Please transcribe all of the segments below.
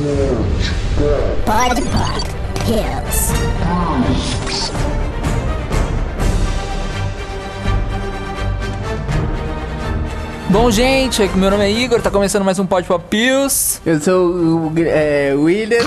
Pod Pop Pills. Bom, gente, meu nome é Igor, tá começando mais um Pod Pop Pills. Eu sou o é, William.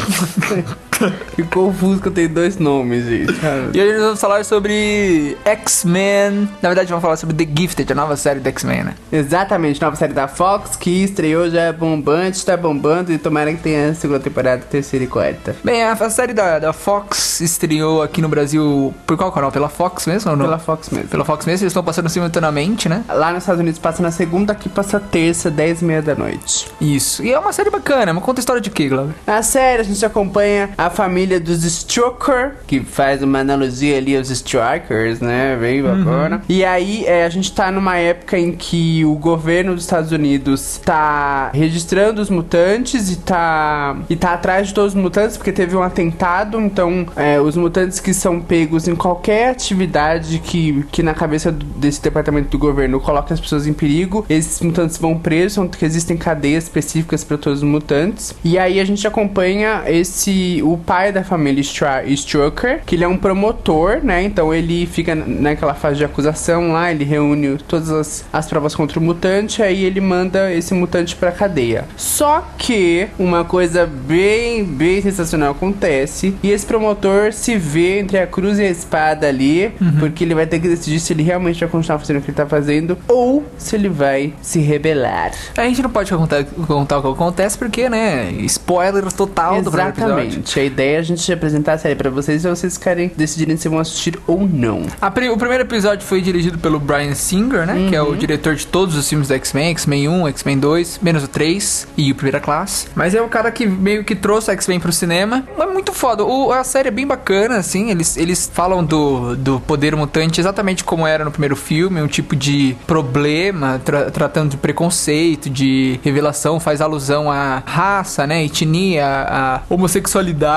Fico confuso que eu tenho dois nomes, gente. E hoje nós vamos falar sobre X-Men. Na verdade, vamos falar sobre The Gifted, a nova série do X-Men, né? Exatamente, nova série da Fox que estreou já é bombante, tá bombando e tomara que tenha a segunda temporada, terceira e quarta. Bem, a, a série da, da Fox estreou aqui no Brasil por qual canal? Pela Fox mesmo ou não? Pela Fox mesmo. Pela Fox mesmo, eles estão passando simultaneamente, né? Lá nos Estados Unidos passa na segunda, aqui passa terça, dez e meia da noite. Isso. E é uma série bacana, mas conta a história de quê, Glauber? Na série a gente acompanha a família dos Strucker, que faz uma analogia ali aos Strikers, né? Bem bacana. E aí é, a gente tá numa época em que o governo dos Estados Unidos tá registrando os mutantes e tá, e tá atrás de todos os mutantes, porque teve um atentado. Então, é, os mutantes que são pegos em qualquer atividade que, que na cabeça do- desse departamento do governo coloca as pessoas em perigo, esses mutantes vão presos, que existem cadeias específicas para todos os mutantes. E aí a gente acompanha esse o pai da família Stra- Strucker, que ele é um promotor, né? Então ele fica naquela fase de acusação lá, ele reúne todas as, as provas contra o mutante, aí ele manda esse mutante pra cadeia. Só que uma coisa bem, bem sensacional acontece, e esse promotor se vê entre a cruz e a espada ali, porque ele vai ter que decidir se ele realmente vai continuar fazendo o que ele tá fazendo ou se ele vai se rebelar. A gente não pode contar, contar o que acontece porque, né? Spoiler total do primeiro episódio. A ideia é a gente apresentar a série pra vocês e vocês ficarem decidirem se vão assistir ou não. A pri- o primeiro episódio foi dirigido pelo Brian Singer, né? Que é o diretor de todos os filmes do X-Men, X-Men 1, X-Men 2, menos o 3 e o Primeira Classe. Mas é o cara que meio que trouxe o X-Men pro cinema. É muito foda. O- a série é bem bacana, assim. Eles, eles falam do, do poder mutante exatamente como era no primeiro filme, um tipo de problema, tra- tratando de preconceito, de revelação, faz alusão à raça, né? Etnia, à homossexualidade.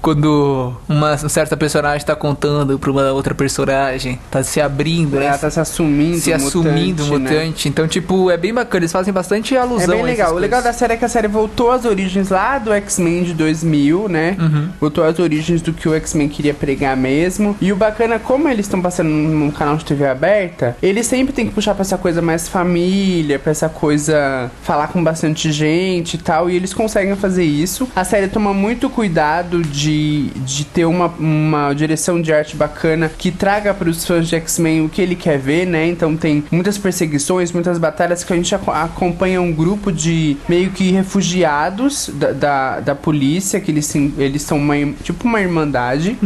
Quando uma certa personagem tá contando pra uma outra personagem, tá se abrindo, né? Ela tá se assumindo se assumindo mutante, né? Então, tipo, é bem bacana. Eles fazem bastante É alusão bem a legal. O legal da série é que a série voltou às origens lá do X-Men de 2000, né? Uhum. Voltou às origens do que o X-Men queria pregar mesmo. E o bacana, é como eles estão passando num canal de TV aberta, eles sempre tem que puxar pra essa coisa mais família, pra essa coisa falar com bastante gente e tal. E eles conseguem fazer isso. A série toma muito cuidado de, de ter uma, uma direção de arte bacana que traga pros fãs de X-Men o que ele quer ver, né? Então tem muitas perseguições, muitas batalhas que a gente aco- acompanha um grupo de meio que refugiados da, da, da polícia, que eles, eles são uma, tipo uma irmandade.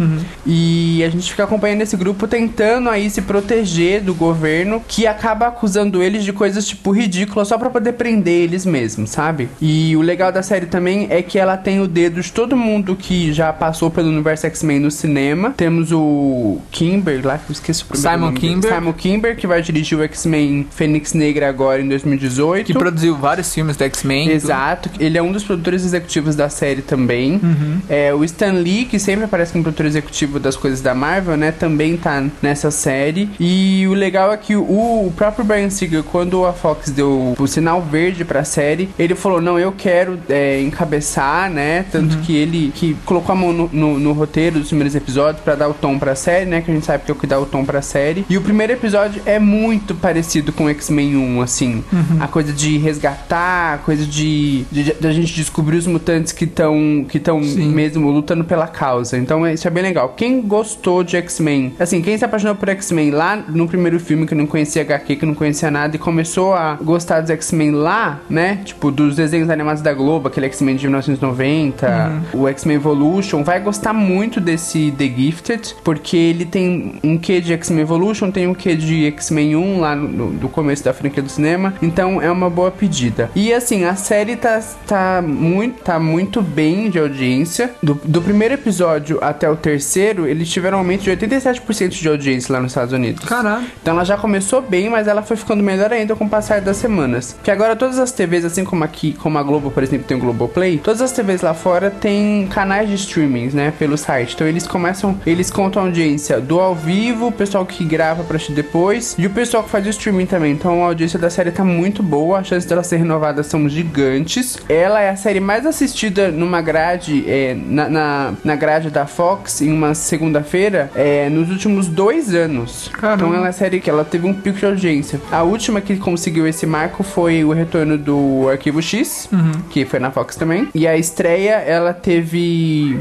E a gente fica acompanhando esse grupo tentando aí se proteger do governo que acaba acusando eles de coisas tipo ridículas só pra poder prender eles mesmos, sabe? E o legal da série também é que ela tem o dedo de todo mundo que já passou pelo universo X-Men no cinema. Temos o Kimber lá, que eu esqueci o primeiro Simon nome dele. Kimber. Simon Kimber, que vai dirigir o X-Men Fênix Negra agora em 2018. Que produziu vários filmes do X-Men. Exato, ele é um dos produtores executivos da série também. Uhum. É, o Stan Lee, que sempre aparece como produtor executivo das coisas da Marvel, né? Também tá nessa série. E o legal é que o, o próprio Brian Singer, quando a Fox deu o sinal verde pra série, ele falou: Não, eu quero é, encabeçar, né? Tanto Uhum. que ele que colocou a mão no, no- no roteiro dos primeiros episódios pra dar o tom pra série, né? Que a gente sabe que é o que dá o tom pra série. E o primeiro episódio é muito parecido com X-Men 1, assim. Uhum. A coisa de resgatar, a coisa de, de, de a gente descobrir os mutantes que estão que mesmo lutando pela causa. Então isso é bem legal. Quem gostou de X-Men, assim, quem se apaixonou por X-Men lá no primeiro filme que não conhecia HQ, que não conhecia nada e começou a gostar dos X-Men lá, né? Tipo dos desenhos animados da Globo, aquele X-Men de 1990, o X-Men Evolution, vai gostar muito desse The Gifted, porque ele tem um quê de X-Men Evolution, tem um quê de X-Men 1 lá no, do começo da franquia do cinema. Então é uma boa pedida. E assim, a série tá, tá, muito, tá muito bem de audiência. Do, do primeiro episódio episódio até o terceiro, eles tiveram um aumento de 87% de audiência lá nos Estados Unidos. Caralho. Então ela já começou bem, mas ela foi ficando melhor ainda com o passar das semanas. Que agora todas as TVs, assim como aqui, como a Globo, por exemplo, tem o Globoplay, todas as TVs lá fora têm canais de streamings, né, pelo site. Então eles começam, eles contam a audiência do ao vivo, o pessoal que grava pra assistir depois, e o pessoal que faz o streaming também. Então a audiência da série tá muito boa, as chances dela ser renovada são gigantes. Ela é a série mais assistida numa grade, é, na, na, na grade da Fox, em uma segunda-feira, é, nos últimos dois anos. Caramba. Então ela é a série que ela teve um pico de audiência. A última que conseguiu esse marco foi o retorno do Arquivo X, que foi na Fox também. E a estreia, ela teve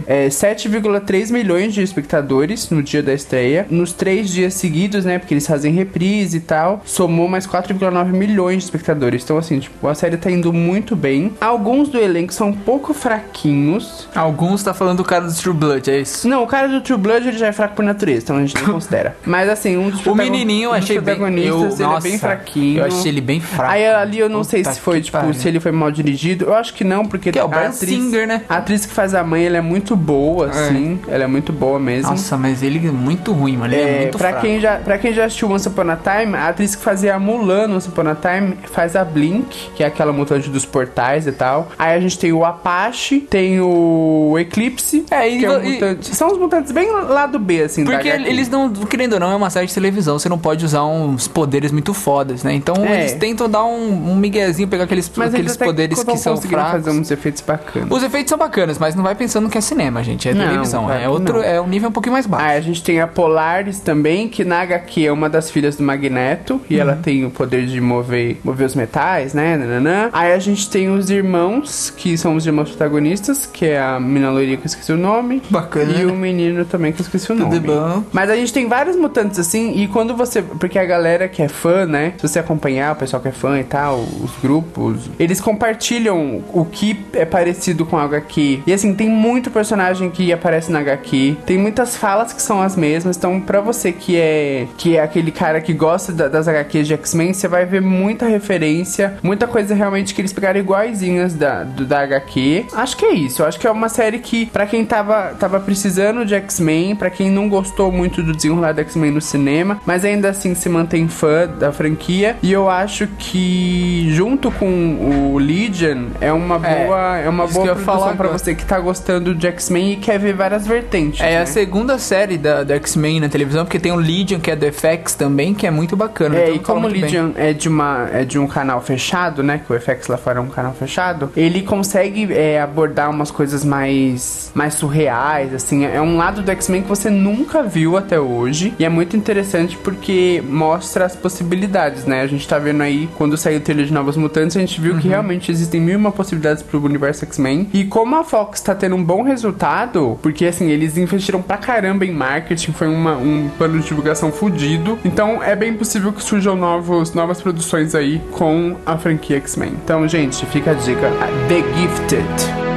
é, 7,3 milhões de espectadores no dia da estreia. Nos três dias seguidos, né? Porque eles fazem reprise e tal, somou mais 4,9 milhões de espectadores. Então, assim, tipo, a série tá indo muito bem. Alguns do elenco são um pouco fraquinhos. Alguns tá falando do cara do True Blood, é isso? Não, o cara do True Blood ele já é fraco por natureza, então a gente não considera. Mas assim, um dos O menininho eu achei bem... Eu, ele nossa, é bem fraquinho. Eu achei ele bem fraco. Aí ali eu não sei Puta se foi, tipo, pariu. se ele foi mal dirigido. Eu acho que não, porque Que é o a atriz, Singer, né? A atriz que faz a mãe, ela é muito boa, assim. Ela é muito boa mesmo. Nossa, mas ele é muito ruim, mano. Ele é, É, muito pra, fraco. quem já, pra quem já assistiu Once Upon a Time, a atriz que fazia a Mulan no Once Upon a Time faz a Blink, que é aquela mutante dos portais e tal. Aí a gente tem o Apache, tem o Eclipse, É, e que é um vo- e- mutante. São os mutantes bem lado B, assim, da Porque eles não, querendo ou não, é uma série de televisão, você não pode usar uns poderes muito fodas, né? Então É. eles tentam dar um, um miguezinho, pegar aqueles, Mas aqueles poderes que tão são fracos. fazer uns efeitos bacanas. Os efeitos são bacanas, mas não vai pensando que é cinema, gente. É Não, televisão. claro É outro, não. é um nível um pouquinho mais baixo. Aí a gente tem a Polaris também, que na HQ é uma das filhas do Magneto. E ela Uhum. tem o poder de mover, mover os metais, né? Nananã. Aí a gente tem os irmãos, que são os irmãos protagonistas, que é a menina loirinha que eu esqueci o nome. Bacana. E o menino também que eu esqueci o Tudo nome. bom. Mas a gente tem vários mutantes assim, e quando você. Porque a galera que é fã, né? Se você acompanhar o pessoal que é fã e tal, os grupos, eles compartilham o que é parecido com a HQ. E assim, tem muito personagem que aparece na HQ, tem muitas falas que são as mesmas. Então, pra você que é que é aquele cara que gosta da- das HQs de X-Men, você vai ver muita referência, muita coisa realmente que eles pegaram iguaizinhas da, do, da HQ. Acho que é isso. Acho que é uma série que, pra quem tava, tava precisando de X-Men, pra quem não gostou muito do desenrolar do X-Men no cinema, mas ainda assim se mantém fã da franquia. E eu acho que, junto com o Legion, é uma É, boa, é, uma isso boa produção pra você que tá gostando de X-Men e quer ver várias vertentes. É né? a segunda série da, da X-Men na televisão, porque tem o Legion, que é do FX também, que é muito bacana. É, então e como o bem. Legion é de, uma, é de um canal fechado, né? Que o FX lá fora é um canal fechado, ele consegue é, abordar umas coisas mais, mais surreais, assim. É um lado do X-Men que você nunca viu até hoje. E é muito interessante porque mostra as possibilidades, né? A gente tá vendo aí, quando saiu o trailer de Novos Mutantes, a gente viu que realmente existem mil e uma possibilidades pro universo X-Men. E como a Fox tá tendo um bom resultado, porque assim, eles investiram pra caramba em marketing, foi uma, um plano de divulgação fudido. Então é bem possível que surjam novos, novas produções aí com a franquia X-Men. Então, gente, fica a dica: The Gifted.